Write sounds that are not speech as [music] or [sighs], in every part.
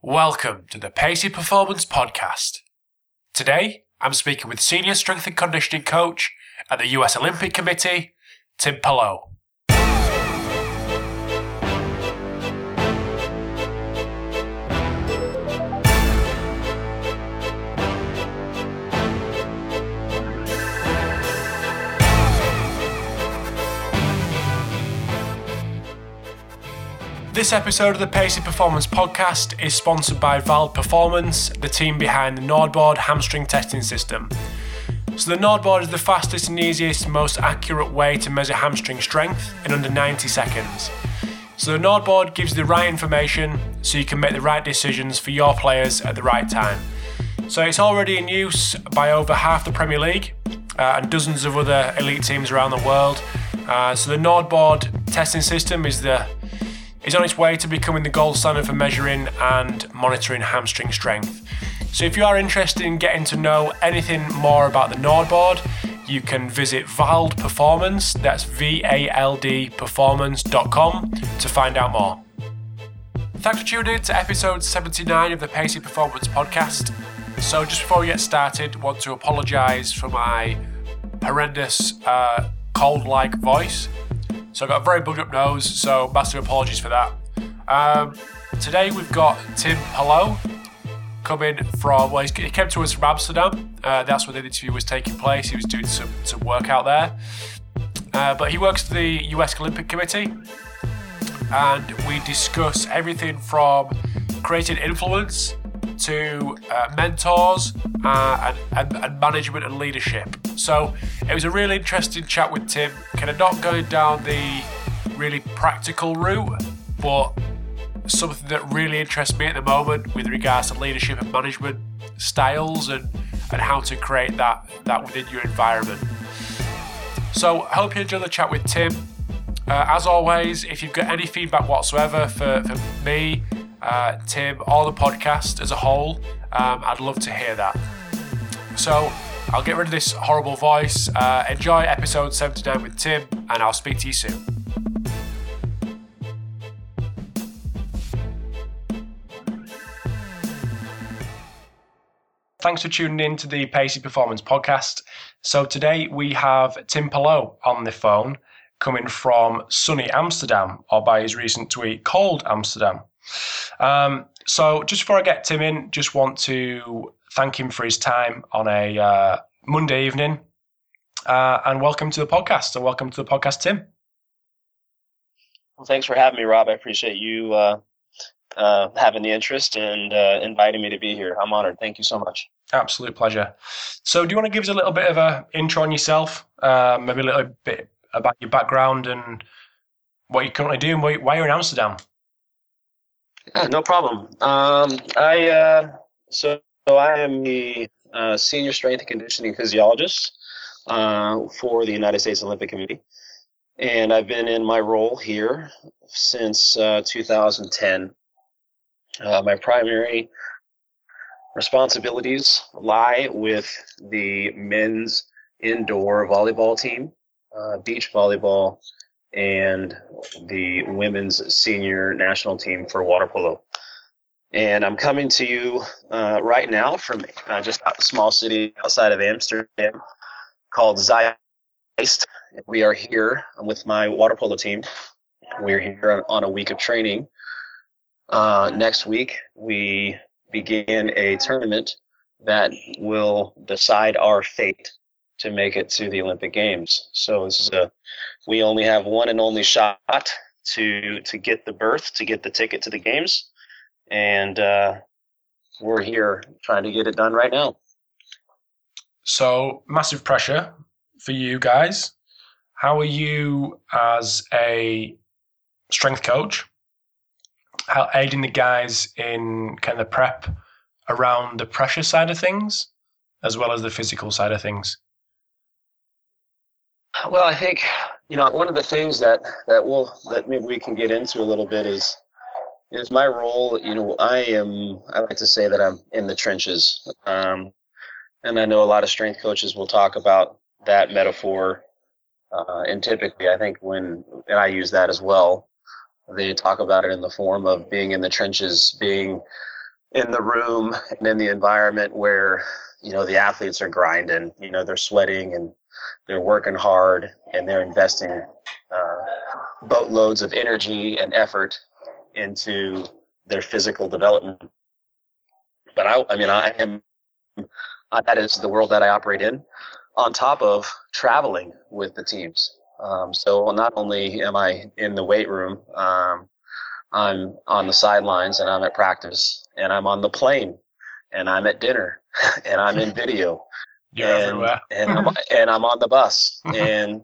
Welcome to the Pacey Performance Podcast. Today, I'm speaking with Senior Strength and Conditioning Coach at the US Olympic Committee, Tim Pallow. This episode of the Pacey Performance Podcast is sponsored by Vald Performance, the team behind the NordBord hamstring testing system. So, the NordBord is the fastest and easiest, most accurate way to measure hamstring strength in under 90 seconds. So, the NordBord gives the right information so you can make the right decisions for your players at the right time. So, it's already in use by over half the Premier League uh, and dozens of other elite teams around the world. Uh, so, the NordBord testing system is the is on its way to becoming the gold standard for measuring and monitoring hamstring strength. So, if you are interested in getting to know anything more about the NordBord, you can visit Vald Performance, that's V A L D performance.com, to find out more. Thanks for tuning in to episode 79 of the Pacey Performance Podcast. So, just before we get started, want to apologise for my horrendous uh, cold like voice. So I've got a very bugged up nose, so massive apologies for that. Um, today we've got Tim Pallow coming from, well, he came to us from Amsterdam. Uh, that's where the interview was taking place. He was doing some, some work out there. Uh, but he works for the US Olympic Committee, and we discuss everything from creating influence to uh, mentors uh, and, and, and, management and leadership. So it was a really interesting chat with Tim, kind of not going down the really practical route, but something that really interests me at the moment with regards to leadership and management styles and, and how to create that, that within your environment. So I hope you enjoy the chat with Tim. Uh, as always, if you've got any feedback whatsoever for, for me, uh, Tim, or the podcast as a whole, um, I'd love to hear that. So I'll get rid of this horrible voice. Uh, enjoy episode 79 with Tim, and I'll speak to you soon. Thanks for tuning in to the Pacey Performance Podcast. So today we have Tim Pallow on the phone, coming from sunny Amsterdam, or by his recent tweet, cold Amsterdam. Um, so just before I get Tim in, just want to thank him for his time on a uh, Monday evening, uh, and welcome to the podcast. So welcome to the podcast, Tim. Well, thanks for having me, Rob. I appreciate you uh, uh having the interest and uh, inviting me to be here. I'm honored. Thank you so much. Absolute pleasure. So, do you want to give us a little bit of a intro on yourself? Uh, maybe a little bit about your background and what you currently do and why you're in Amsterdam. Yeah, no problem. Um, I uh, so, so I am the uh, senior strength and conditioning physiologist uh, for the United States Olympic Committee, and I've been in my role here since uh, 2010. Uh, my primary responsibilities lie with the men's indoor volleyball team, uh, beach volleyball, and the women's senior national team for water polo. And I'm coming to you uh, right now from uh, just a small city outside of Amsterdam called Zeist. We are here with my water polo team. We're here on, a week of training. Uh, next week, we begin a tournament that will decide our fate to make it to the Olympic Games. So this is a we only have one and only shot to to get the berth, to get the ticket to the games, and uh, we're here trying to get it done right now. So massive pressure for you guys. How are you as a strength coach? How aiding the guys in kind of prep around the pressure side of things, as well as the physical side of things? Well, I think you know one of the things that that will that maybe we can get into a little bit is is my role. You know, I am. I like to say that I'm in the trenches, um, and I know a lot of strength coaches will talk about that metaphor. Uh, and typically, I think when and I use that as well, they talk about it in the form of being in the trenches, being in the room and in the environment where you know the athletes are grinding you know they're sweating and they're working hard and they're investing uh, boatloads of energy and effort into their physical development. But i i mean i am that is the world that i operate in on top of traveling with the teams. Um, so not only am i in the weight room um, I'm on the sidelines and I'm at practice and I'm on the plane and I'm at dinner [laughs] and I'm in video. And, and, I'm, [laughs] and I'm on the bus. [laughs] and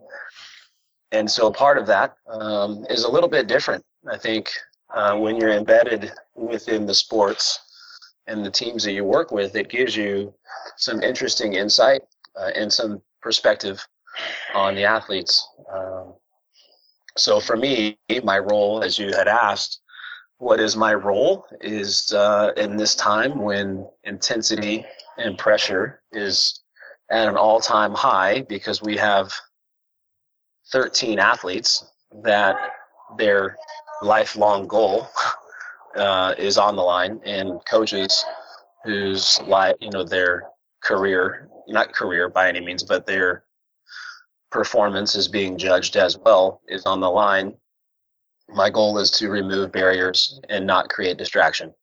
and so part of that um, is a little bit different. I think uh, when you're embedded within the sports and the teams that you work with, it gives you some interesting insight uh, and some perspective on the athletes. Um, so for me, my role, as you had asked, what is my role is uh, in this time when intensity and pressure is at an all-time high because we have 13 athletes that their lifelong goal [laughs] uh, is on the line and coaches whose life you know their career not career by any means but their performance is being judged as well is on the line. My goal is to remove barriers and not create distraction,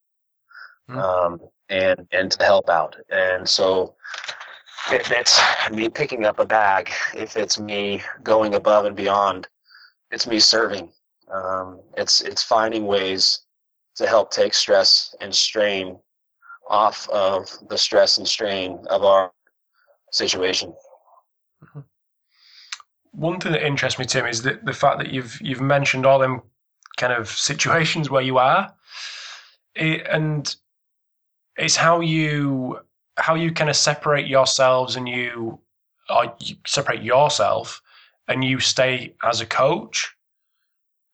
mm-hmm. um, and and to help out. And so, if it's me picking up a bag, if it's me going above and beyond, it's me serving. Um, it's it's finding ways to help take stress and strain off of the stress and strain of our situation. Mm-hmm one thing that interests me, Tim, is that the fact that you've you've mentioned all them kind of situations where you are, it, and it's how you how you kind of separate yourselves and you or you separate yourself and you stay as a coach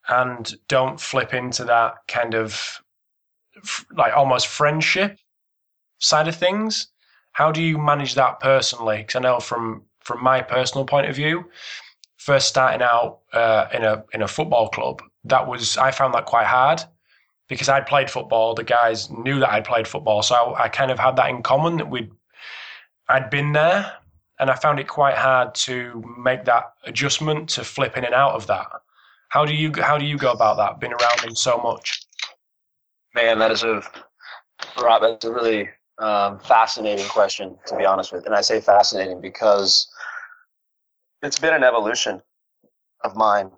and don't flip into that kind of like almost friendship side of things. How do you manage that personally? Because i know from from my personal point of view first starting out uh, in a in a football club, that was I found that quite hard because I'd played football. The guys knew that I'd played football, so I, I kind of had that in common that we'd I'd been there, and I found it quite hard to make that adjustment to flip in and out of that. How do you how do you go about that? Being around them so much. Man, that is a Rob. That's a really um, fascinating question, to be honest with. And I say fascinating because it's been an evolution of mine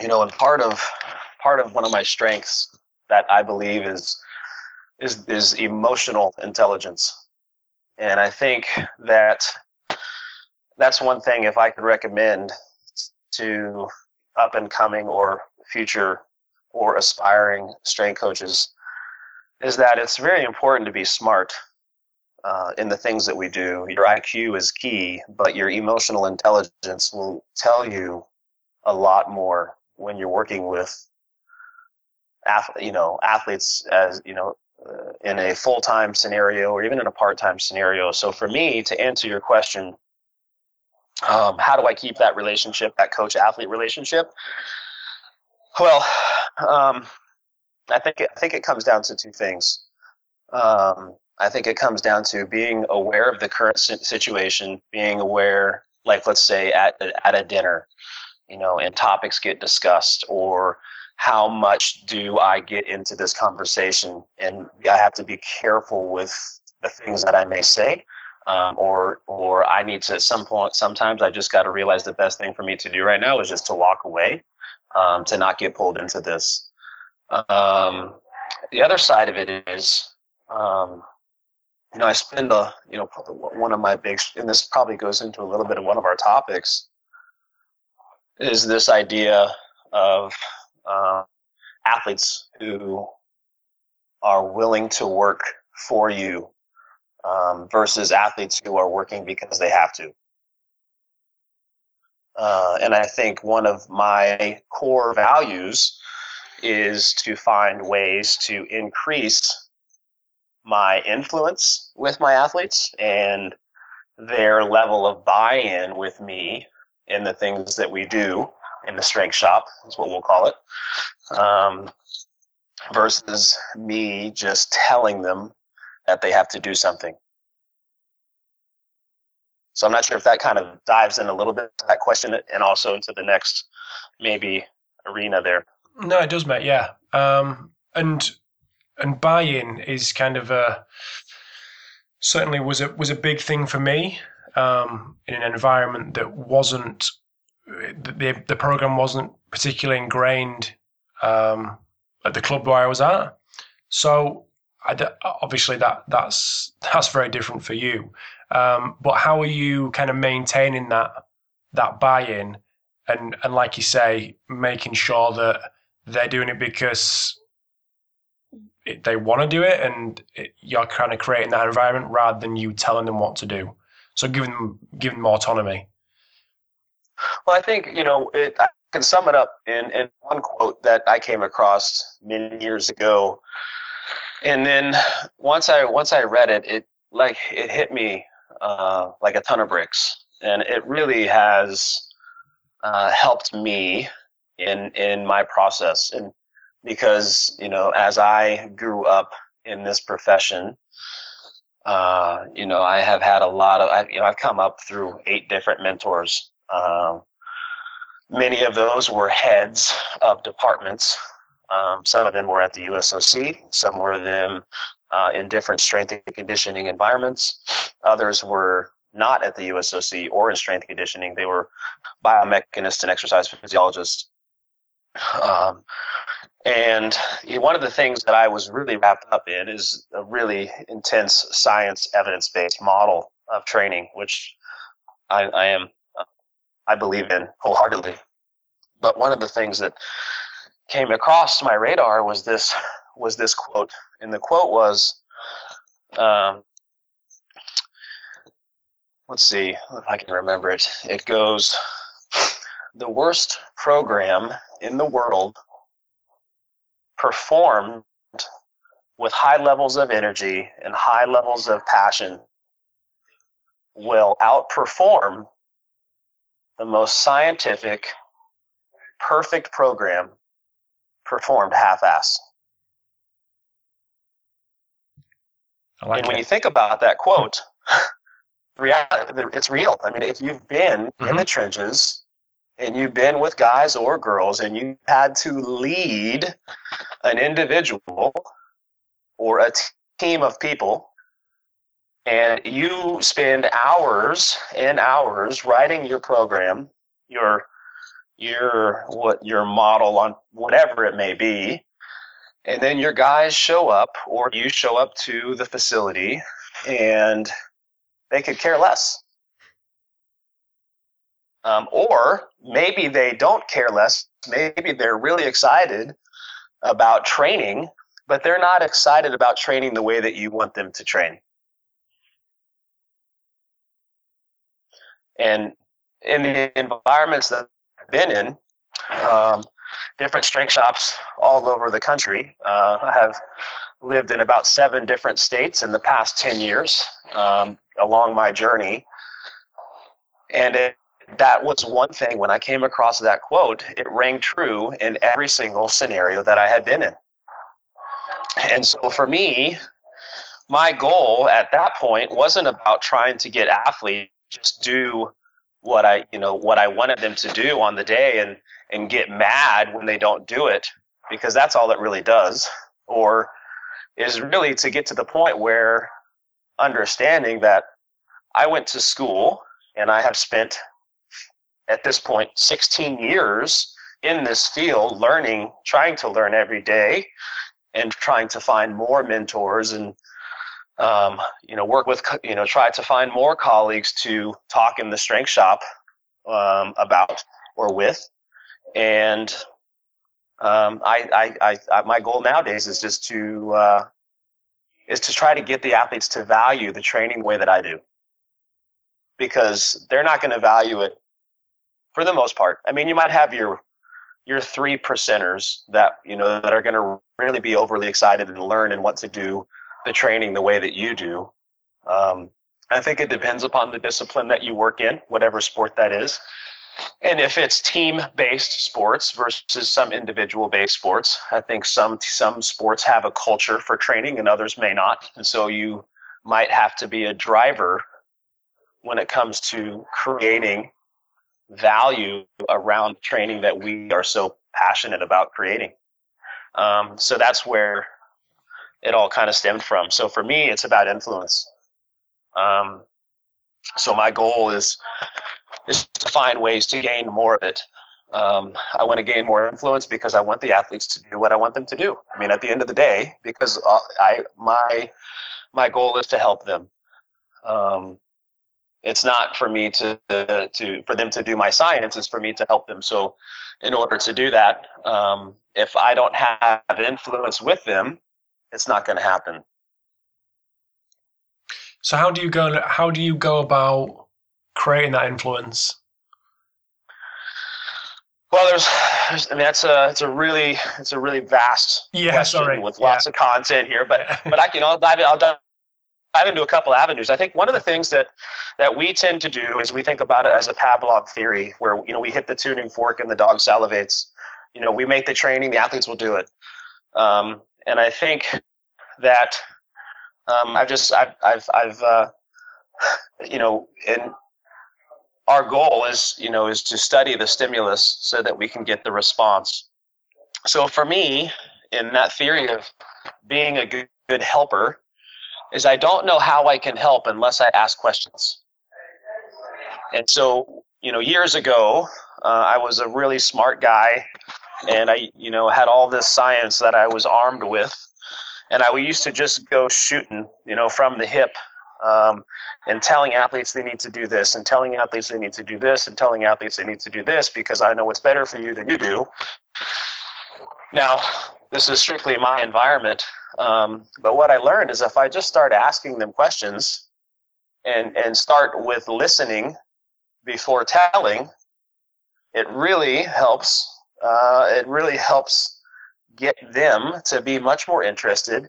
you know and part of part of one of my strengths that i believe is is is emotional intelligence and i think that that's one thing if i could recommend to up and coming or future or aspiring strength coaches is that it's very important to be smart uh, in the things that we do. Your IQ is key, but your emotional intelligence will tell you a lot more when you're working with you know athletes as you know uh, in a full-time scenario or even in a part-time scenario. So for me to answer your question um, how do i keep that relationship that coach athlete relationship? Well um, i think it, i think it comes down to two things. Um, I think it comes down to being aware of the current situation, being aware, like let's say at at a dinner, you know, and topics get discussed, or how much do I get into this conversation, and I have to be careful with the things that I may say, um, or or I need to at some point. Sometimes I just got to realize the best thing for me to do right now is just to walk away, um, to not get pulled into this. Um, the other side of it is um, you know, I spend a, you know, one of my big, and this probably goes into a little bit of one of our topics, is this idea of uh, athletes who are willing to work for you um, versus athletes who are working because they have to. Uh, and I think one of my core values is to find ways to increase my influence with my athletes and their level of buy-in with me in the things that we do in the strength shop is what we'll call it um, versus me just telling them that they have to do something. So I'm not sure if that kind of dives in a little bit to that question and also into the next maybe arena there. No, it does, mate. Yeah, um, and and buy-in is kind of a certainly was a was a big thing for me um, in an environment that wasn't the the program wasn't particularly ingrained um, at the club where I was at. So obviously that that's that's very different for you. Um, but how are you kind of maintaining that that buy-in and and like you say, making sure that they're doing it because it, they want to do it, and it, you're kind of creating that environment rather than you telling them what to do. So giving them giving them autonomy. Well, I think you know it, I can sum it up in in one quote that I came across many years ago, and then once I once I read it, it like it hit me uh, like a ton of bricks, and it really has uh, helped me in in my process. And because you know as i grew up in this profession uh, you know i have had a lot of I, you know i've come up through eight different mentors. Um, many of those were heads of departments. Um, some of them were at the usoc some were them uh, in different strength and conditioning environments. Others were not at the usoc or in strength conditioning. They were biomechanists and exercise physiologists. Um, and one of the things that I was really wrapped up in is a really intense science evidence based model of training, which I, I am, I believe in wholeheartedly. But one of the things that came across my radar was this was this quote, and the quote was, um, let's see if I can remember it. It goes, "The worst program in the world performed with high levels of energy and high levels of passion will outperform the most scientific, perfect program performed half-ass. Like and when you think about that quote, [laughs] reality, it's real. I mean, if you've been mm-hmm. in the trenches and you've been with guys or girls and you had to lead an individual or a team of people and you spend hours and hours writing your program your your what your model on whatever it may be and then your guys show up or you show up to the facility and they could care less um, or maybe they don't care less. Maybe they're really excited about training, but they're not excited about training the way that you want them to train. And in the environments that I've been in, um, different strength shops all over the country. Uh, I have lived in about seven different states in the past 10 years um, along my journey. And it, that was one thing when I came across that quote, it rang true in every single scenario that I had been in. And so for me, my goal at that point wasn't about trying to get athletes just do what I, you know, what I wanted them to do on the day and and get mad when they don't do it because that's all it really does or is really to get to the point where understanding that I went to school and I have spent at this point 16 years in this field learning trying to learn every day and trying to find more mentors and um, you know work with you know try to find more colleagues to talk in the strength shop um, about or with. And um, I, I, I, my goal nowadays is just to uh, is to try to get the athletes to value the training the way that I do. Because they're not going to value it for the most part. I mean, you might have your your three percenters that you know that are going to really be overly excited and learn and want to do the training the way that you do. Um, I think it depends upon the discipline that you work in, whatever sport that is. and if it's team-based sports versus some individual-based sports, I think some some sports have a culture for training and others may not, and so you might have to be a driver when it comes to creating value around training that we are so passionate about creating. Um, so that's where it all kind of stemmed from. So for me, it's about influence. Um, so my goal is is to find ways to gain more of it. Um, I want to gain more influence because I want the athletes to do what I want them to do. I mean, at the end of the day, because uh, I my my goal is to help them. Um, it's not for me to, to, for them to do my science. It's for me to help them. So, in order to do that, um, if I don't have influence with them, it's not going to happen. So how do you go? How do you go about creating that influence? Well, there's, there's, I mean, that's a, it's a really, it's a really vast yeah, question sorry. with lots yeah. of content here. But, [laughs] but I can, I'll dive, I'll dive into a couple avenues. I think one of the things that that we tend to do is we think about it as a Pavlov theory, where you know we hit the tuning fork and the dog salivates. You know, we make the training, the athletes will do it. Um, and I think that um, I've just I've I've, I've uh, you know, and our goal is you know is to study the stimulus so that we can get the response. So for me, in that theory of being a good, good helper, is I don't know how I can help unless I ask questions. And so, you know, years ago, uh, I was a really smart guy, and I, you know, had all this science that I was armed with, and I used to just go shooting, you know, from the hip, um, and telling athletes they need to do this, and telling athletes they need to do this, and telling athletes they need to do this because I know what's better for you than you do. Now, this is strictly my environment, um, but what I learned is if I just start asking them questions and, and start with listening before telling, it really helps. Uh, it really helps get them to be much more interested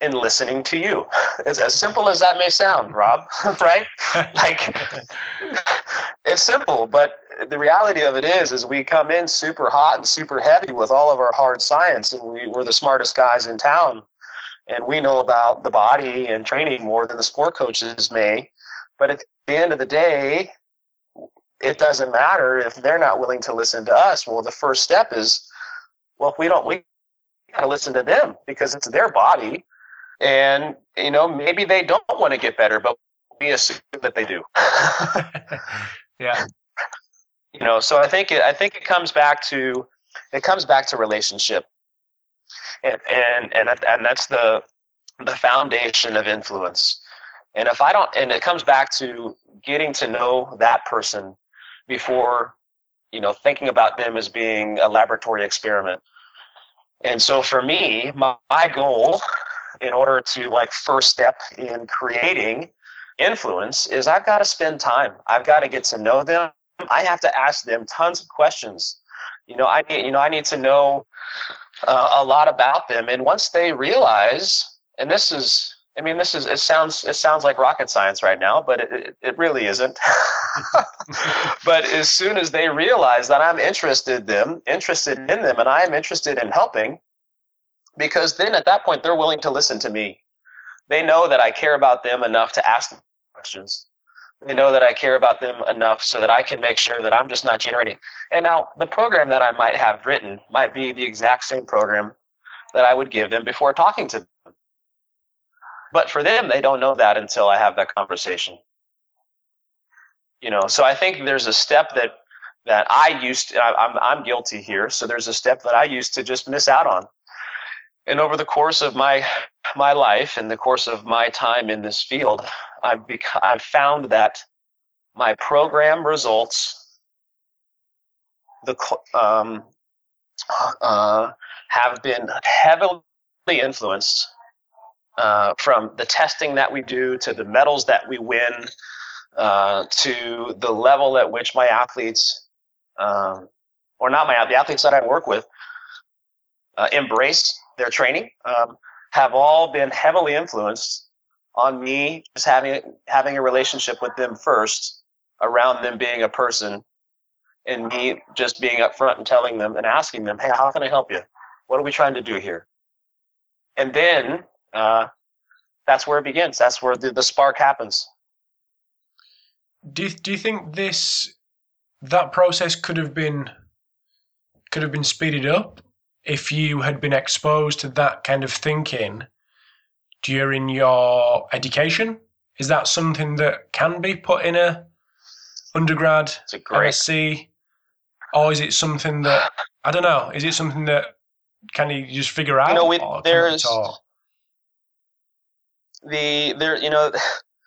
in listening to you. [laughs] As, as simple as that may sound, Rob, [laughs] right? like, [laughs] it's simple, but the reality of it is, is we come in super hot and super heavy with all of our hard science, and we, we're the smartest guys in town and we know about the body and training more than the sport coaches may. But at the end of the day, it doesn't matter if they're not willing to listen to us. Well, the first step is, well, if we don't, we gotta listen to them because it's their body, and you know maybe they don't want to get better, but we assume that they do. [laughs] yeah. You know, so I think it, I think it comes back to it comes back to relationship and and and, and that's the the foundation of influence. And if I don't, and it comes back to getting to know that person before, you know, thinking about them as being a laboratory experiment. And so for me, my, my goal in order to like first step in creating influence is I've got to spend time. I've got to get to know them. I have to ask them tons of questions. You know, I need, you know, I need to know uh, a lot about them. And once they realize, and this is, I mean, this is, it sounds, it sounds like rocket science right now, but it, it really isn't. [laughs] but as soon as they realize that I'm interested them, interested in them, and I'm interested in helping, because then at that point they're willing to listen to me. They know that I care about them enough to ask questions. They know that I care about them enough so that I can make sure that I'm just not generating. And now the program that I might have written might be the exact same program that I would give them before talking to them. But for them, they don't know that until I have that conversation. You know, so I think there's a step that that I used to, I, I'm I'm guilty here. So there's a step that I used to just miss out on. And over the course of my my life and the course of my time in this field, I've I've found that my program results the um, uh, have been heavily influenced uh, from the testing that we do to the medals that we win uh, to the level at which my athletes um, or not my the athletes that I work with uh, embrace their training um, have all been heavily influenced on me just having having a relationship with them first around them being a person and me just being upfront and telling them and asking them, hey, how can I help you? What are we trying to do here? And then uh, that's where it begins. That's where the, the spark happens. Do you, do you think this that process could have been could have been speeded up if you had been exposed to that kind of thinking during your education? Is that something that can be put in a undergrad a great... MSc, or is it something that I don't know? Is it something that can you just figure out? You know, there's the there. You know,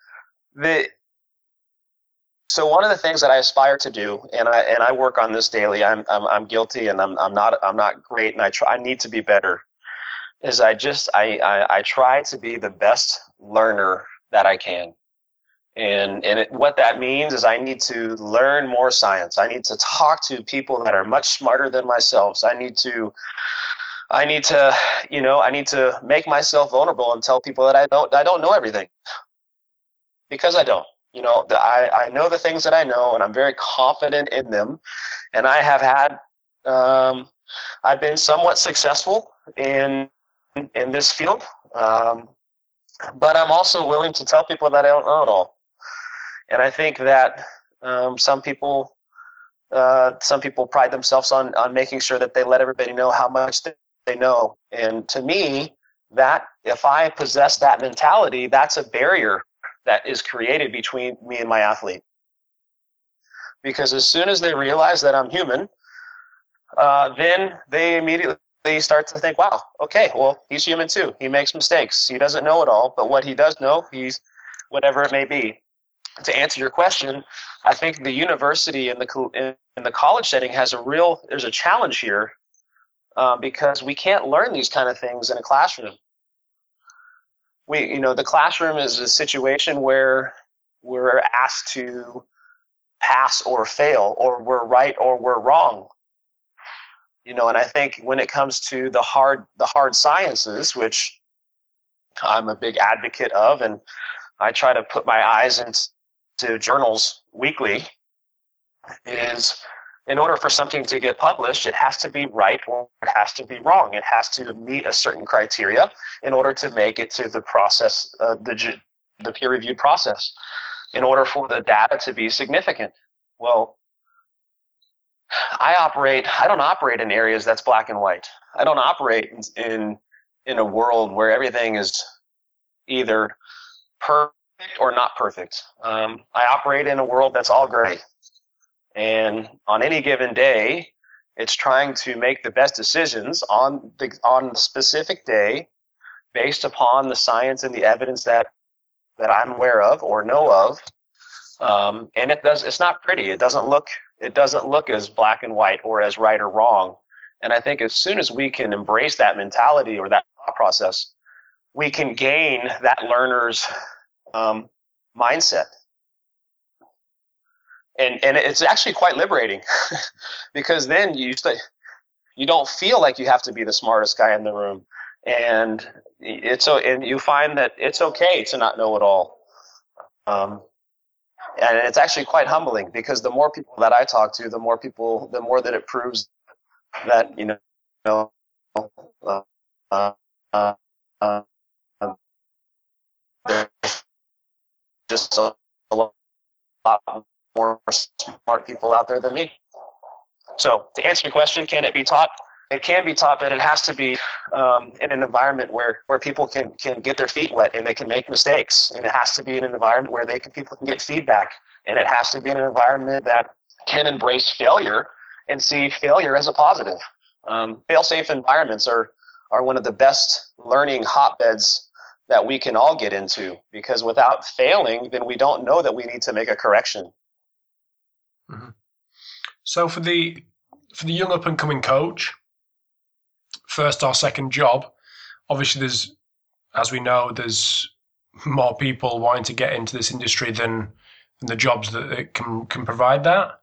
[sighs] the so one of the things that I aspire to do, and I and I work on this daily. I'm I'm, I'm guilty, and I'm I'm not I'm not great, and I try. I need to be better. Is I just I, I I try to be the best learner that I can, and and it, what that means is I need to learn more science. I need to talk to people that are much smarter than myself. So I need to I need to you know I need to make myself vulnerable and tell people that I don't I don't know everything because I don't you know I, I know the things that i know and i'm very confident in them. And i have had um, i've been somewhat successful in in this field um, but i'm also willing to tell people that i don't know it all. And i think that um, some people uh, some people pride themselves on on making sure that they let everybody know how much they know. And to me that if i possess that mentality that's a barrier that is created between me and my athlete. Because as soon as they realize that I'm human, uh, then they immediately start to think, wow, okay, well, he's human too. He makes mistakes. He doesn't know it all, but what he does know, he's whatever it may be. To answer your question, I think the university and the in the college setting has a real there's a challenge here uh, because we can't learn these kind of things in a classroom we you know the classroom is a situation where we're asked to pass or fail or we're right or we're wrong. You know and i think when it comes to the hard the hard sciences which i'm a big advocate of and i try to put my eyes into journals weekly is in order for something to get published, it has to be right or it has to be wrong. It has to meet a certain criteria in order to make it to the process, uh, the, the peer reviewed process, in order for the data to be significant. Well, I operate, I don't operate in areas that's black and white. I don't operate in, in, in a world where everything is either perfect or not perfect. Um, I operate in a world that's all gray. And on any given day, it's trying to make the best decisions on the on the specific day based upon the science and the evidence that that I'm aware of or know of. Um, and it does it's not pretty. It doesn't look it doesn't look as black and white or as right or wrong. And I think as soon as we can embrace that mentality or that process, we can gain that learner's um, mindset and and it's actually quite liberating [laughs] because then you st- you don't feel like you have to be the smartest guy in the room. And it's and you find that it's okay to not know it all. Um, and it's actually quite humbling because the more people that I talk to, the more people, the more that it proves that you know, uh, uh, uh, just a lot more smart people out there than me. So to answer your question, can it be taught? It can be taught, but it has to be um, in an environment where, where people can, can get their feet wet and they can make mistakes. And it has to be in an environment where they can, people can get feedback. And it has to be in an environment that can embrace failure and see failure as a positive. Um, fail-safe environments are, are one of the best learning hotbeds that we can all get into because without failing, then we don't know that we need to make a correction. Mm-hmm. So for the for the young up and coming coach, first or second job, obviously there's as we know there's more people wanting to get into this industry than, than the jobs that it can can provide that.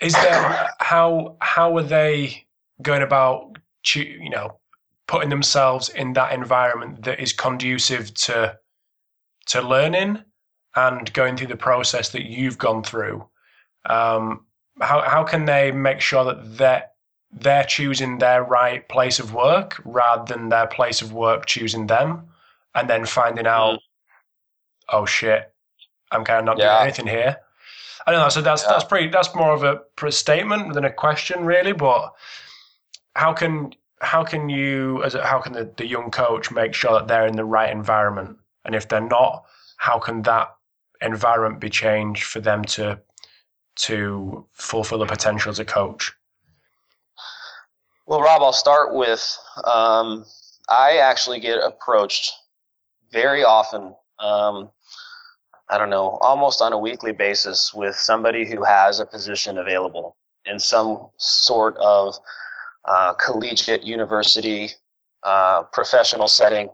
Is there how how are they going about you know putting themselves in that environment that is conducive to to learning and going through the process that you've gone through um, how how can they make sure that they're they're choosing their right place of work rather than their place of work choosing them, and then finding out, mm. oh shit, I'm kind of not yeah. doing anything here. I don't know. So that's yeah. that's pretty. That's more of a statement than a question, really. But how can how can you as a, how can the, the young coach make sure that they're in the right environment, and if they're not, how can that environment be changed for them to to fulfill the potential as a coach? Well, Rob, I'll start with um, I actually get approached very often. Um, I don't know, almost on a weekly basis with somebody who has a position available in some sort of uh, collegiate university uh, professional setting.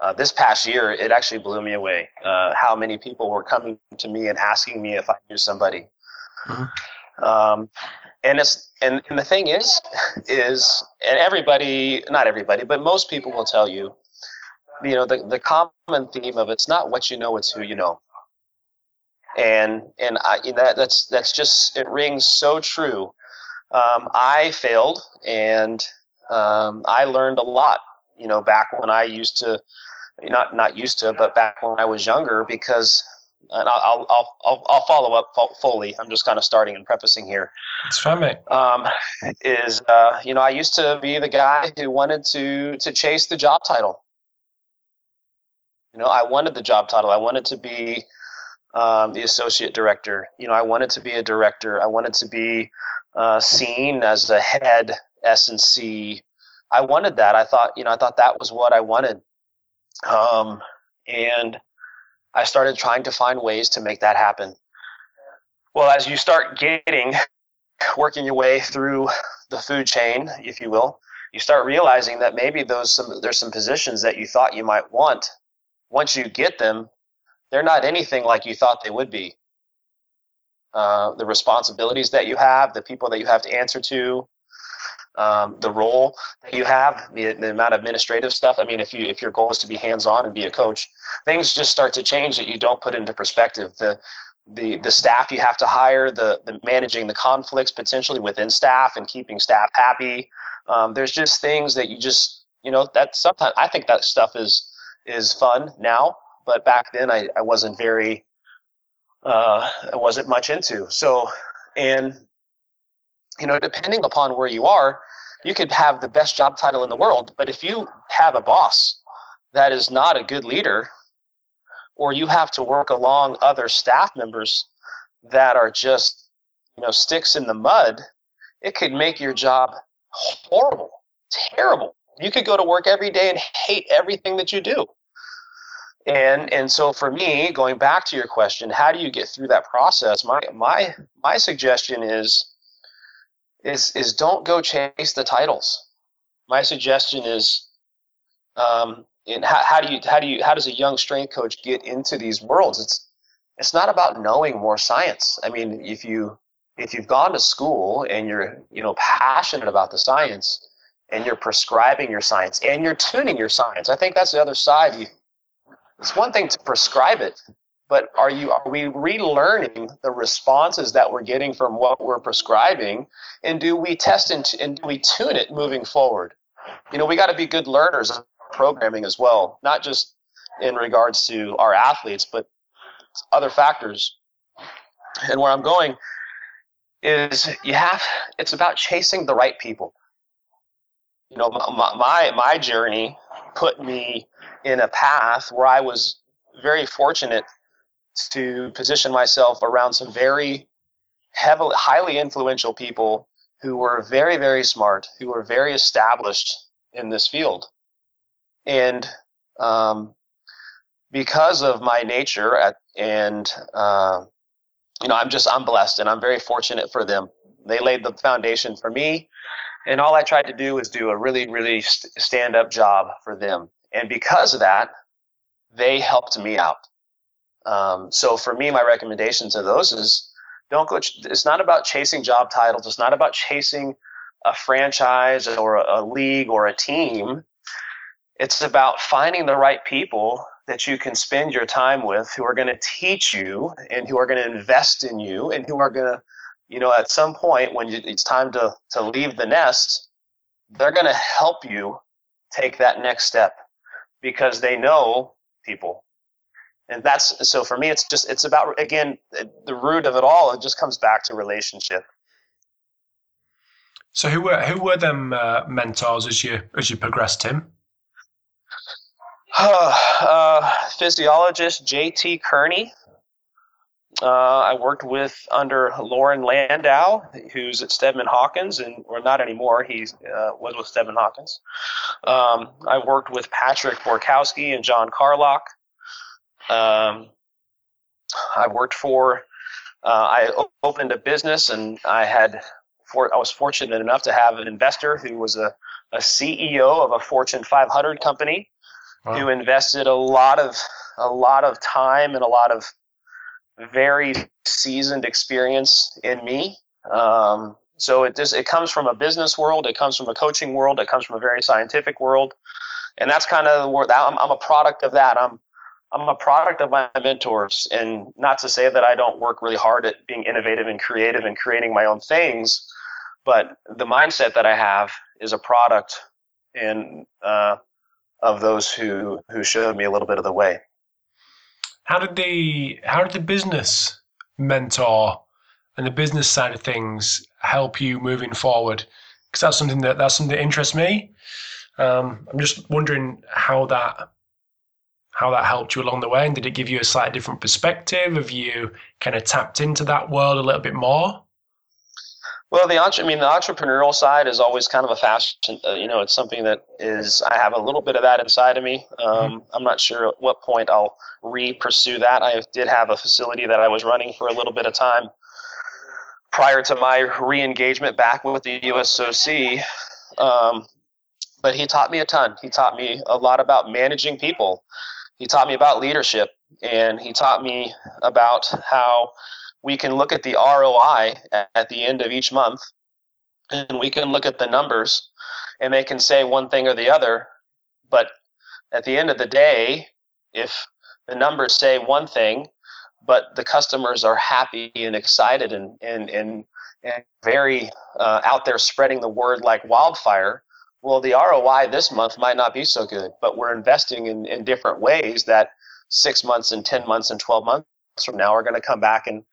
Uh, this past year, it actually blew me away uh, how many people were coming to me and asking me if I knew somebody. Mm-hmm. Um, and it's and, and the thing is, is and everybody, not everybody, but most people will tell you, you know, the, the common theme of it's not what you know, it's who you know and and I, that that's that's just it rings so true. Um, I failed, and um, I learned a lot. You know, back when I used to, not not used to, but back when I was younger, because and I'll I'll I'll, I'll follow up fully. I'm just kind of starting and prefacing here. It's fine, mate. Um, is uh, you know I used to be the guy who wanted to to chase the job title. You know, I wanted the job title. I wanted to be um, the associate director. You know, I wanted to be a director. I wanted to be uh, seen as the head S and C. I wanted that. I thought, you know, I thought that was what I wanted. Um, and I started trying to find ways to make that happen. Well, as you start getting, working your way through the food chain, if you will, you start realizing that maybe those some, there's some positions that you thought you might want. Once you get them, they're not anything like you thought they would be. Uh, the responsibilities that you have, the people that you have to answer to, um, the role that you have, the, the amount of administrative stuff. I mean, if you if your goal is to be hands-on and be a coach, things just start to change that you don't put into perspective. The the the staff you have to hire, the the managing the conflicts potentially within staff and keeping staff happy. Um, there's just things that you just you know that sometimes I think that stuff is is fun now but back then I, I wasn't very uh, I wasn't much into. So and you know, depending upon where you are, you could have the best job title in the world, but if you have a boss that is not a good leader, or you have to work along other staff members that are just you know sticks in the mud, it could make your job horrible, terrible. You could go to work every day and hate everything that you do. And and so for me, going back to your question, how do you get through that process? My my my suggestion is is is don't go chase the titles. My suggestion is um, and how, how do you how do you how does a young strength coach get into these worlds? It's it's not about knowing more science. I mean, if you if you've gone to school and you're you know passionate about the science and you're prescribing your science and you're tuning your science, I think that's the other side. You it's one thing to prescribe it, but are you are we relearning the responses that we're getting from what we're prescribing, and do we test and, and do we tune it moving forward? You know, we got to be good learners of programming as well, not just in regards to our athletes, but other factors. And where I'm going is you have it's about chasing the right people. You know, my my, my journey put me in a path where I was very fortunate to position myself around some very heavily, highly influential people who were very, very smart, who were very established in this field. And um, because of my nature at, and, uh, you know, I'm just, I'm blessed and I'm very fortunate for them. They laid the foundation for me. And all I tried to do was do a really, really st- stand up job for them. And because of that, they helped me out. Um, so for me, my recommendation to those is don't go. Ch- it's not about chasing job titles. It's not about chasing a franchise or a, a league or a team. It's about finding the right people that you can spend your time with who are going to teach you and who are going to invest in you and who are going to you know, at some point when you, it's time to to leave the nest, they're going to help you take that next step because they know people and that's so for me it's just it's about again the root of it all it just comes back to relationship so who were who were them uh, mentors as you as you progressed tim [sighs] uh, physiologist jt kearney uh, I worked with under Loren Landow, who's at Steadman Hawkins, and or not anymore. He uh, was with Steadman Hawkins. Um, I worked with Patrick Borkowski and John Carlock. Um, I worked for. Uh, I opened a business, and I had. For, I was fortunate enough to have an investor who was a, a CEO of a Fortune 500 company, wow. who invested a lot of a lot of time and a lot of very seasoned experience in me. Um, so it just it comes from a business world, it comes from a coaching world, it comes from a very scientific world, and that's kind of the word. I'm, I'm a product of that. I'm I'm a product of my mentors, and not to say that I don't work really hard at being innovative and creative and creating my own things, but the mindset that I have is a product and uh, of those who who showed me a little bit of the way. How did the how did the business mentor and the business side of things help you moving forward? Because that's something that that's something that interests me. Um, I'm just wondering how that how that helped you along the way, and did it give you a slightly different perspective? Have you kind of tapped into that world a little bit more? Well, the I mean, the entrepreneurial side is always kind of a fashion. Uh, you know, it's something that is I have a little bit of that inside of me. Um, mm-hmm. I'm not sure at what point I'll re-pursue that. I did have a facility that I was running for a little bit of time prior to my re-engagement back with the USOC. Um, but he taught me a ton. He taught me a lot about managing people. He taught me about leadership, and he taught me about how we can look at the ROI at the end of each month and we can look at the numbers and they can say one thing or the other. But at the end of the day, if the numbers say one thing, but the customers are happy and excited and, and, and, and very uh, out there spreading the word like wildfire, well, the ROI this month might not be so good, but we're investing in, in different ways that six months and 10 months and 12 months from now are going to come back and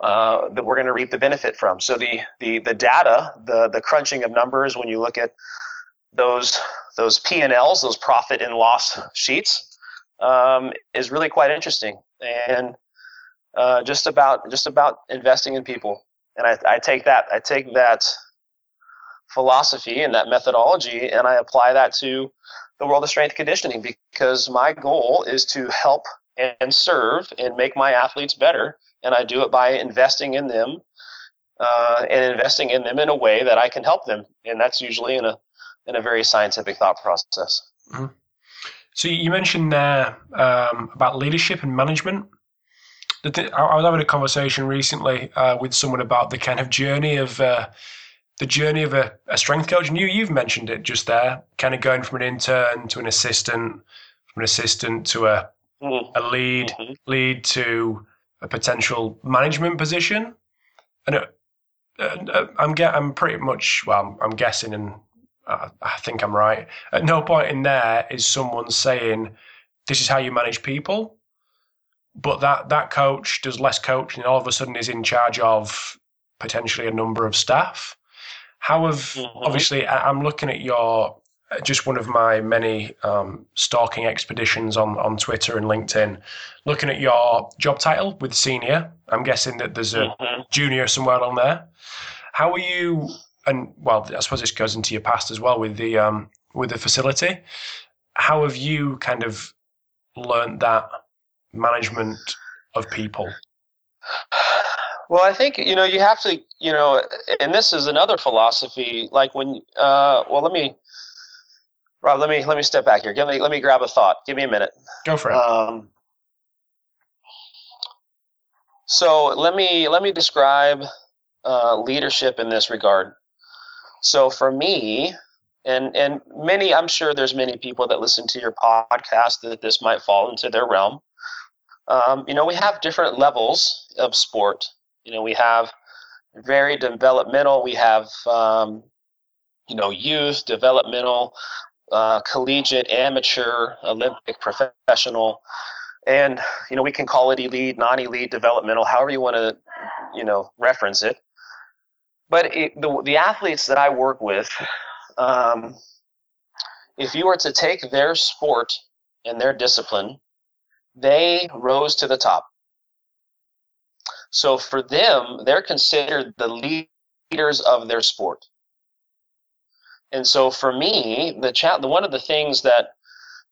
uh, that we're going to reap the benefit from. So the the the data, the the crunching of numbers, when you look at those those P and Ls, those profit and loss sheets, um, is really quite interesting and uh, just about just about investing in people. And I, I take that I take that philosophy and that methodology and I apply that to the world of strength conditioning because my goal is to help and serve and make my athletes better. And I do it by investing in them uh, and investing in them in a way that I can help them. And that's usually in a in a very scientific thought process. Mm-hmm. So you mentioned there um, about leadership and management. I was having a conversation recently uh, with someone about the kind of journey of uh, the journey of a, a, strength coach, and you you've mentioned it just there, kind of going from an intern to an assistant, from an assistant to a mm-hmm. a lead mm-hmm. lead to a potential management position, and it, uh, uh, I'm get I'm pretty much well I'm guessing and I, I think I'm right. At no point in there is someone saying this is how you manage people, but that that coach does less coaching and all of a sudden is in charge of potentially a number of staff. How have mm-hmm. obviously I'm looking at your just one of my many um, stalking expeditions on, on Twitter and LinkedIn, looking at your job title with senior. I'm guessing that there's a mm-hmm. junior somewhere on there. How are you? And well, I suppose this goes into your past as well with the um, with the facility. How have you kind of learned that management of people? Well, I think you know you have to you know, and this is another philosophy. Like when, uh, well, let me Rob, let me let me step back here. Give me let me grab a thought. Give me a minute. Go for it. Um, so let me let me describe uh, leadership in this regard. So for me, and and many, I'm sure there's many people that listen to your podcast that this might fall into their realm. Um, you know, we have different levels of sport. You know, we have very developmental. We have, um, you know, youth, developmental, uh, collegiate, amateur, Olympic, professional, and you know we can call it elite, non-elite, developmental, however you want to, you know, reference it. But it, the the athletes that I work with, um, if you were to take their sport and their discipline, they rose to the top. So for them, they're considered the leaders of their sport. And so for me, the chat, the one of the things that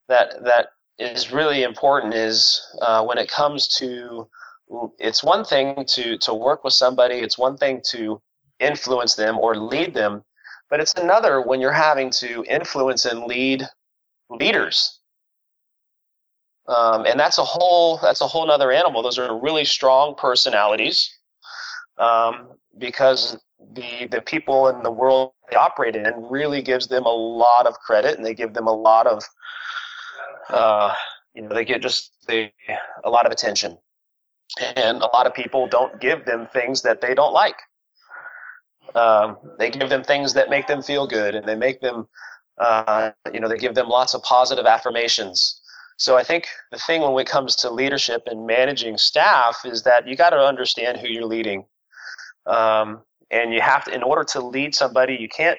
that that is really important is uh, when it comes to it's one thing to to work with somebody, it's one thing to influence them or lead them, but it's another when you're having to influence and lead leaders um, and that's a whole that's a whole other animal. Those are really strong personalities um, because the the people in the world they operate in really gives them a lot of credit and they give them a lot of uh, you know they get just they, a lot of attention. And a lot of people don't give them things that they don't like. Um, they give them things that make them feel good and they make them uh, you know they give them lots of positive affirmations so I think the thing when it comes to leadership and managing staff is that you got to understand who you're leading, um, and you have to. In order to lead somebody, you can't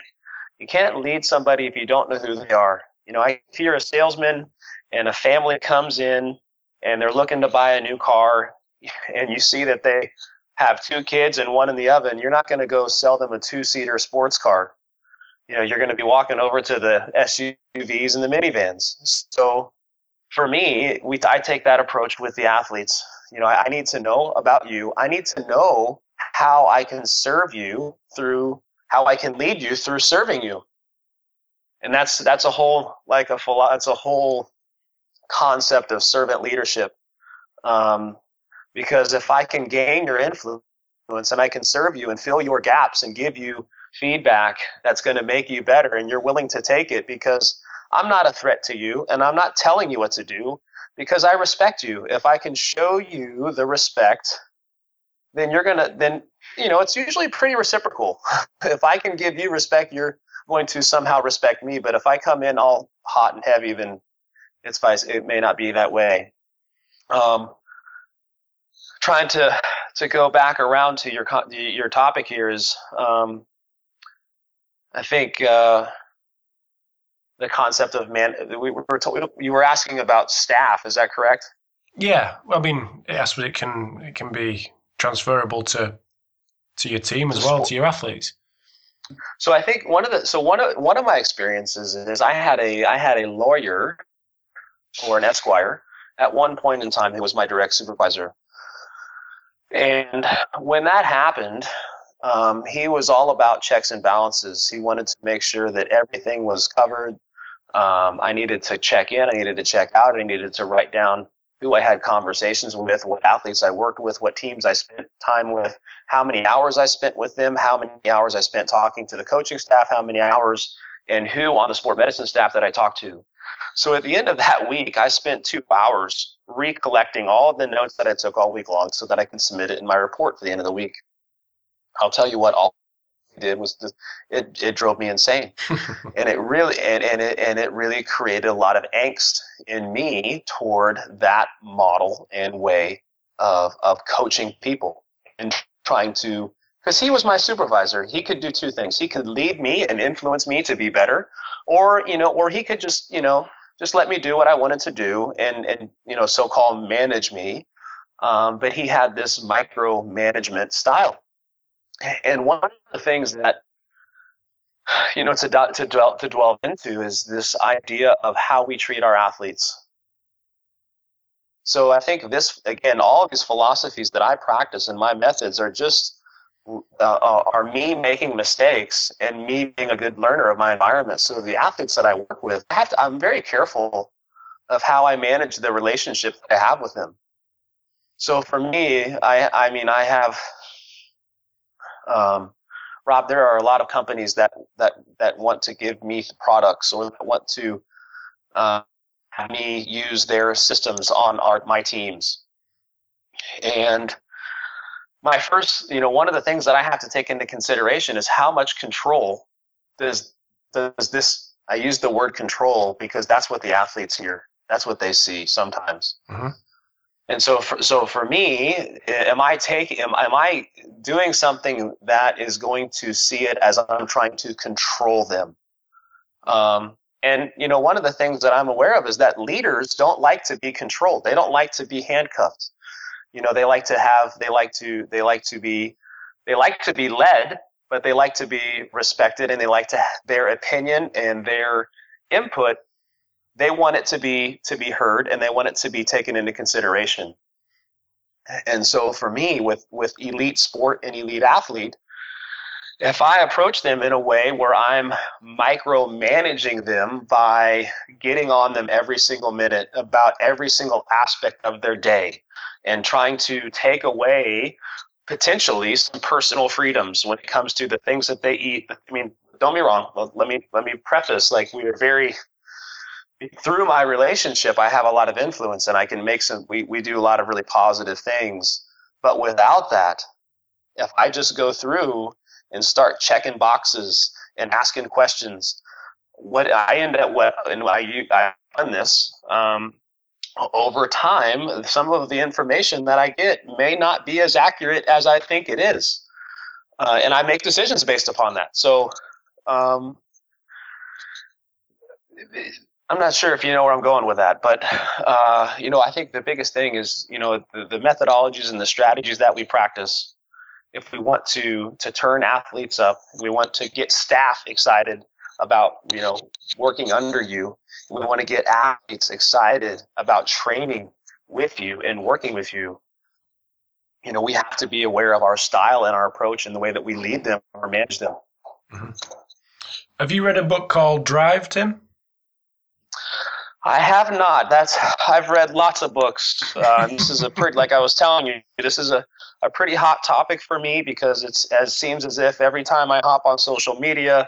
you can't lead somebody if you don't know who they are. You know, if you're a salesman and a family comes in and they're looking to buy a new car, [laughs] and you see that they have two kids and one in the oven, you're not going to go sell them a two-seater sports car. You know, you're going to be walking over to the SUVs and the minivans. So for me, we I take that approach with the athletes. You know, I, I need to know about you. I need to know how I can serve you through how I can lead you through serving you. And that's that's a whole like a full that's a whole concept of servant leadership. Um, because if I can gain your influence and I can serve you and fill your gaps and give you feedback that's going to make you better and you're willing to take it because I'm not a threat to you, and I'm not telling you what to do because I respect you. If I can show you the respect, then you're gonna then you know it's usually pretty reciprocal. [laughs] if I can give you respect, you're going to somehow respect me. But if I come in all hot and heavy, then it's vice. It may not be that way. Um, trying to to go back around to your your topic here is um, I think. Uh, the concept of man. We were told, you were asking about staff. Is that correct? Yeah, I mean, yes, but it can it can be transferable to to your team as well, to your athletes. So I think one of the so one of one of my experiences is I had a I had a lawyer or an esquire at one point in time who was my direct supervisor, and when that happened, um, he was all about checks and balances. He wanted to make sure that everything was covered, um, I needed to check in, I needed to check out, I needed to write down who I had conversations with, what athletes I worked with, what teams I spent time with, how many hours I spent with them, how many hours I spent talking to the coaching staff, how many hours, and who on the sport medicine staff that I talked to. So at the end of that week, I spent two hours recollecting all of the notes that I took all week long so that I can submit it in my report for the end of the week. I'll tell you what, all did was just, it, it drove me insane. [laughs] And it really and, and it and it really created a lot of angst in me toward that model and way of of coaching people and trying to because he was my supervisor. He could do two things. He could lead me and influence me to be better or you know or he could just you know just let me do what i wanted to do and and you know so-called manage me. Um, but he had this micromanagement style and one of the things that [sighs] you know to to dwell to dwell into is this idea of how we treat our athletes. So I think this again, all of these philosophies that I practice and my methods are just uh, uh, are me making mistakes and me being a good learner of my environment. So the athletes that I work with, I have to, I'm very careful of how I manage the relationship that I have with them. So for me, I I mean I have um, Rob, there are a lot of companies that that that want to give me products or want to uh, have me use their systems on our my teams, and my first, you know, one of the things that I have to take into consideration is how much control does does this I use the word control because that's what the athletes hear. That's what they see sometimes. Mm-hmm. And so, for, so for me, am I taking, am, am I doing something that is going to see it as I'm trying to control them? Um, and you know, one of the things that I'm aware of is that leaders don't like to be controlled. They don't like to be handcuffed. You know, they like to have, they like to, they like to be, they like to be led, but they like to be respected, and they like to their opinion and their input they want it to be to be heard and they want it to be taken into consideration. And so for me with with elite sport and elite athlete if i approach them in a way where i'm micromanaging them by getting on them every single minute about every single aspect of their day and trying to take away potentially some personal freedoms when it comes to the things that they eat i mean don't be wrong let me let me preface like we are very through my relationship, I have a lot of influence and I can make some, we, we do a lot of really positive things. But without that, if I just go through and start checking boxes and asking questions, what I end up, what, and I, I've this, um, over time, some of the information that I get may not be as accurate as I think it is. Uh, and I make decisions based upon that. So, um, I'm not sure if you know where I'm going with that, but uh, you know, I think the biggest thing is you know the, the methodologies and the strategies that we practice. If we want to to turn athletes up, we want to get staff excited about you know working under you. We want to get athletes excited about training with you and working with you. You know, we have to be aware of our style and our approach and the way that we lead them or manage them. Mm-hmm. Have you read a book called Drive, Tim? I have not. That's I've read lots of books. Uh, this is a pretty, like I was telling you, this is a, a pretty hot topic for me because it's as seems as if every time I hop on social media,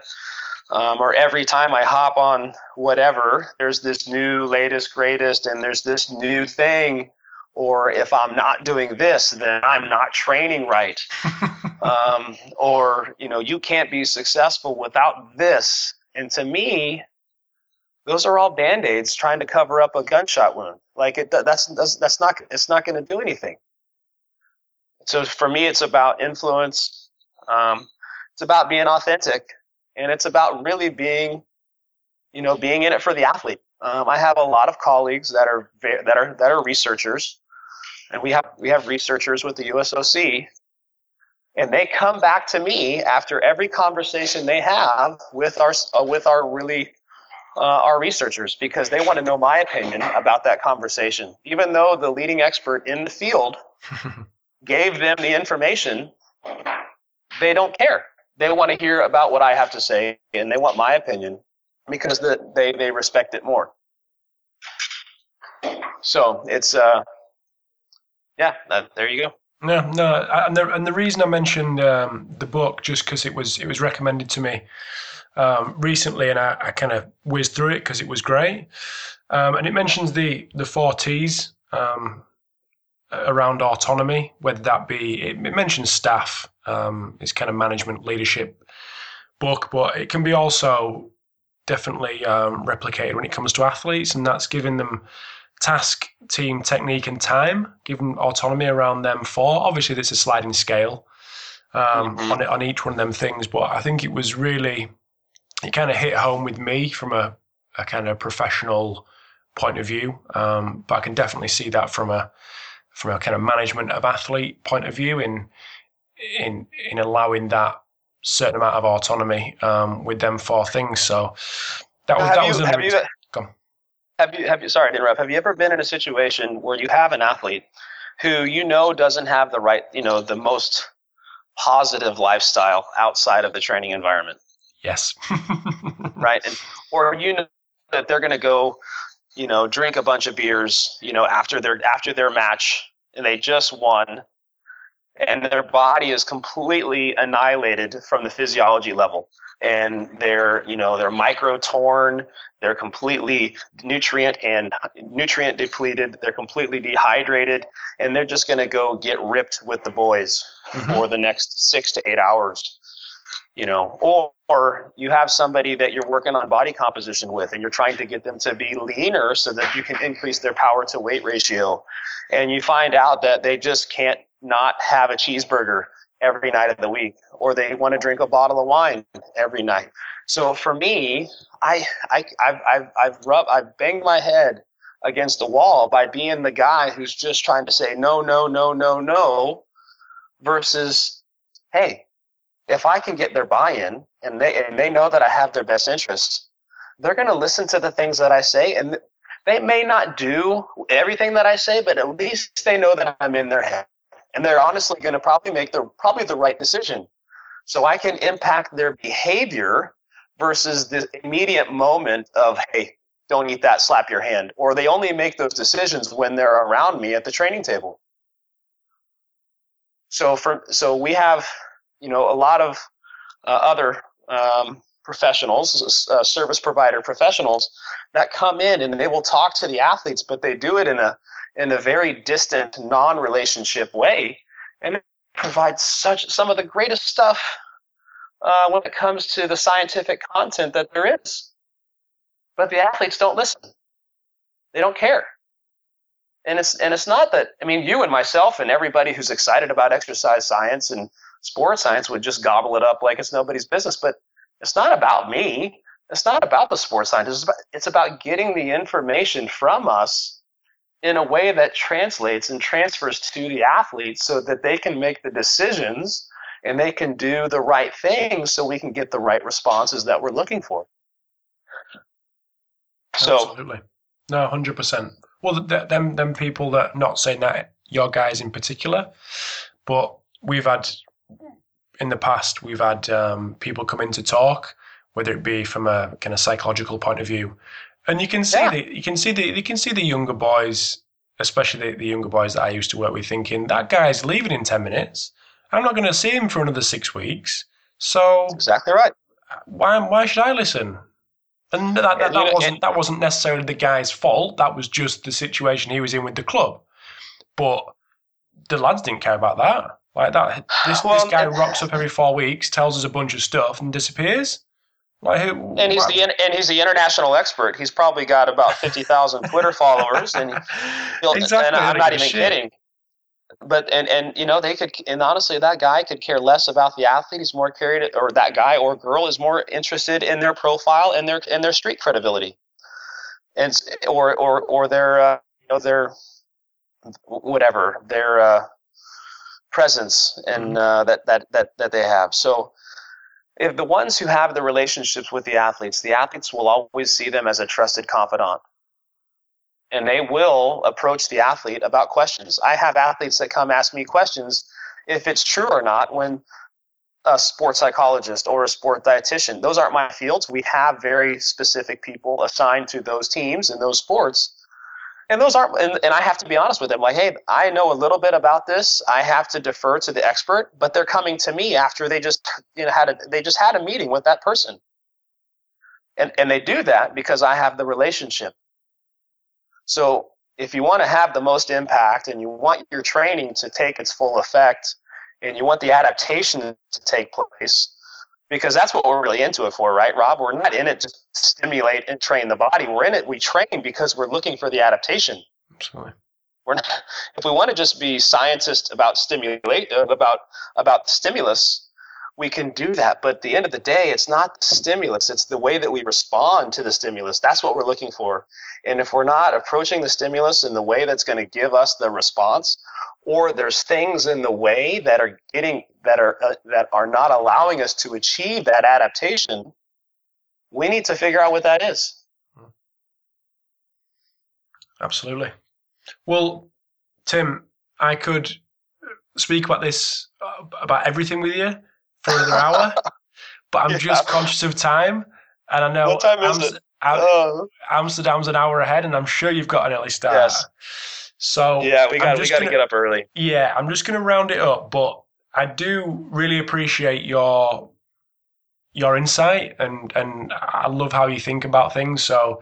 um, or every time I hop on whatever, there's this new, latest, greatest, and there's this new thing. Or if I'm not doing this, then I'm not training right. [laughs] um, or you know, you can't be successful without this. And to me, those are all band-aids trying to cover up a gunshot wound. Like it that's that's, that's not it's not going to do anything. So for me it's about influence um, it's about being authentic and it's about really being you know being in it for the athlete. Um, i have a lot of colleagues that are that are that are researchers and we have we have researchers with the usoc and they come back to me after every conversation they have with our uh, with our really uh, our researchers because they want to know my opinion about that conversation. Even though the leading expert in the field [laughs] gave them the information, they don't care. They want to hear about what I have to say and they want my opinion because the, they, they respect it more. So it's, uh, yeah, that, there you go. No, no, and the, and the reason I mentioned um, the book just because it was it was recommended to me um, recently, and I, I kind of whizzed through it because it was great. Um, and it mentions the the four T's um, around autonomy, whether that be it, it mentions staff, um, it's kind of management leadership book, but it can be also definitely um, replicated when it comes to athletes, and that's giving them task, team, technique, and time, giving autonomy around them four. Obviously, there's a sliding scale um, mm-hmm. on on each one of them things, but I think it was really it kind of hit home with me from a, a kind of professional point of view. Um, but I can definitely see that from a from a kind of management of athlete point of view in in in allowing that certain amount of autonomy um, with them four things. So that was that you, was have you, have you have you sorry to interrupt. Have you ever been in a situation where you have an athlete who you know doesn't have the right you know the most positive lifestyle outside of the training environment? Yes. right. And, or you know that they're going to go, you know, drink a bunch of beers, you know, after their after their match and they just won and their body is completely annihilated from the physiology level and they're you know they're micro torn they're completely nutrient and nutrient depleted they're completely dehydrated and they're just going to go get ripped with the boys mm-hmm. for the next six to eight hours you know or, or you have somebody that you're working on body composition with and you're trying to get them to be leaner so that you can increase their power to weight ratio. And you find out that they just can't not have a cheeseburger every night of the week or they want to drink a bottle of wine every night. So for me i, I I've, I've, I've rubbed i've banged my head against the wall by being the guy who's just trying to say no no no no no versus hey if i can get their buy-in and they and they know that i have their best interests they're going to listen to the things that i say and they may not do everything that i say but at least they know that i'm in their head. And they're honestly going to probably make the probably the right decision. So i can impact their behavior versus the immediate moment of hey don't eat that slap your hand. Or they only make those decisions when they're around me at the training table. So for so we have you know a lot of uh, other um, professionals uh, service provider professionals that come in and they will talk to the athletes but they do it in a in a very distant, non-relationship way, and it provides such some of the greatest stuff uh, when it comes to the scientific content that there is. But the athletes don't listen; they don't care. And it's and it's not that I mean you and myself and everybody who's excited about exercise science and sports science would just gobble it up like it's nobody's business. But it's not about me. It's not about the sports scientists. It's about, it's about getting the information from us in a way that translates and transfers to the athletes so that they can make the decisions and they can do the right things so we can get the right responses that we're looking for. So, Absolutely. No, 100%. Well, them, them people that, not saying that your guys in particular, but we've had, in the past, we've had um, people come in to talk, whether it be from a kind of psychological point of view, and you can see yeah. the you can see the you can see the younger boys, especially the, the younger boys that I used to work with, thinking that guy's leaving in ten minutes. I'm not going to see him for another six weeks. So That's exactly right. Why why should I listen? And that, that, that wasn't that wasn't necessarily the guy's fault. That was just the situation he was in with the club. But the lads didn't care about that. Like that, this, well, this guy rocks up every four weeks, tells us a bunch of stuff, and disappears. Like who, and he's the and he's the international expert. He's probably got about [laughs] fifty thousand Twitter followers, and exactly. and I'm not even shit. kidding. But and and you know they could and honestly that guy could care less about the athlete. He's more carried or that guy or girl is more interested in their profile and their and their street credibility, and or or or their uh, you know their whatever their uh, presence and mm-hmm. uh, that that that that they have. So if the ones who have the relationships with the athletes, the athletes will always see them as a trusted confidant. And they will approach the athlete about questions. I have athletes that come ask me questions if it's true or not when a sports psychologist or a sport dietitian, those aren't my fields. We have very specific people assigned to those teams and those sports and those aren't and, and i have to be honest with them like hey i know a little bit about this. I have to defer to the expert but they're coming to me after they just you know had a they just had a meeting with that person. And and they do that because i have the relationship. So if you want to have the most impact and you want your training to take its full effect and you want the adaptation to take place because that's what we're really into it for, right, Rob? We're not in it to stimulate and train the body. We're in it. We train because we're looking for the adaptation. Absolutely. We're not, if we want to just be scientists about stimulate uh, about about stimulus, we can do that. But at the end of the day, it's not the stimulus; it's the way that we respond to the stimulus. That's what we're looking for. And if we're not approaching the stimulus in the way that's going to give us the response, or there's things in the way that are getting that are uh, that are not allowing us to achieve that adaptation we need to figure out what that is. Absolutely. Well tim i could speak about this uh, about everything with you for another hour [laughs] but i'm yeah. just conscious of time and i know what time is it? Uh, Amsterdam's an hour ahead and i'm sure you've got an early start. Yes So yeah, we got we got to get up early. Yeah, I'm just going to round it up, but I do really appreciate your your insight and and I love how you think about things. So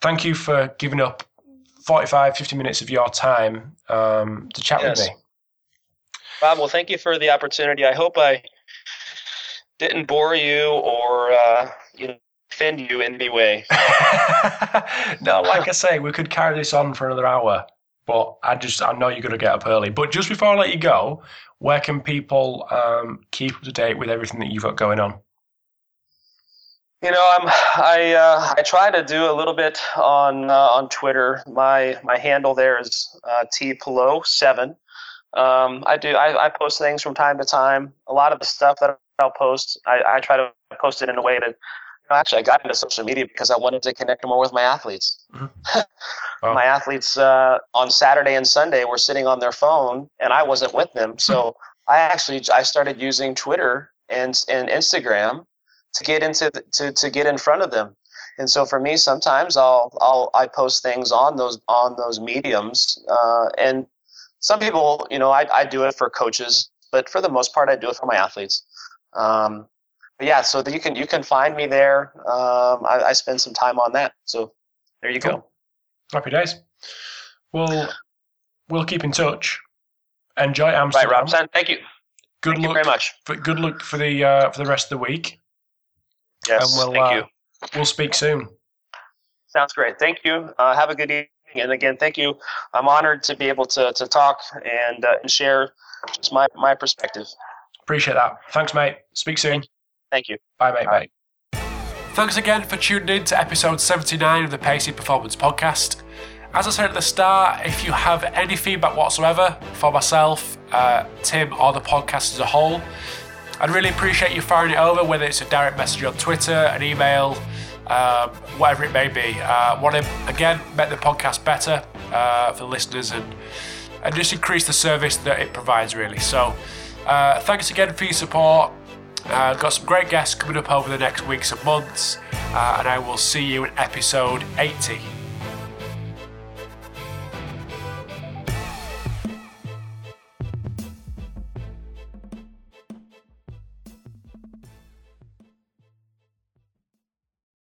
thank you for giving up 45, 50 minutes of your time um, to chat yes. with me. Bob, well, thank you for the opportunity. I hope I didn't bore you or uh, you know offend you in any way. [laughs] no, like I say, we could carry this on for another hour, but I just I know you're going to get up early. But just before I let you go, where can people um, keep up to date with everything that you've got going on? You know, I'm I uh, I try to do a little bit on uh, on Twitter. My my handle there is uh, t polo seven. Um, I do I, I post things from time to time. A lot of the stuff that I'll post, I, I try to post it in a way that actually I got into social media because I wanted to connect more with my athletes. Mm-hmm. [laughs] Wow. my athletes uh, on Saturday and Sunday were sitting on their phone, and I wasn't with them. So mm-hmm. I actually I started using Twitter and and Instagram to get into the, to to get in front of them. And so for me, sometimes I'll I'll I post things on those on those mediums, uh, and some people, you know, I I do it for coaches, but for the most part, I do it for my athletes. Um, yeah, so you can you can find me there. Um, I, I, spend some time on that. So there you cool. go. Happy days. Well, we'll keep in touch. Enjoy Amsterdam. Right, Rob. Thank you. Good Thank luck. You very much. For, good luck for the uh, for the rest of the week. Yes. And we'll, thank uh, you. We'll speak soon. Sounds great. Thank you. Uh, have a good evening. And again, thank you. I'm honored to be able to, to talk and, uh, and share just my, my perspective. Appreciate that. Thanks, mate. Speak soon. Thank you. Bye, mate. Bye. Bye. Thanks again for tuning in to episode 79 of the Pacey Performance Podcast. As I said at the start, if you have any feedback whatsoever for myself, uh, Tim, or the podcast as a whole, I'd really appreciate you firing it over, whether it's a direct message on Twitter, an email, um, whatever it may be. Uh, want to again make the podcast better uh, for listeners and and just increase the service that it provides, really. So, uh, thanks again for your support. Uh, got some great guests coming up over the next weeks and months, uh, and I will see you in episode 80.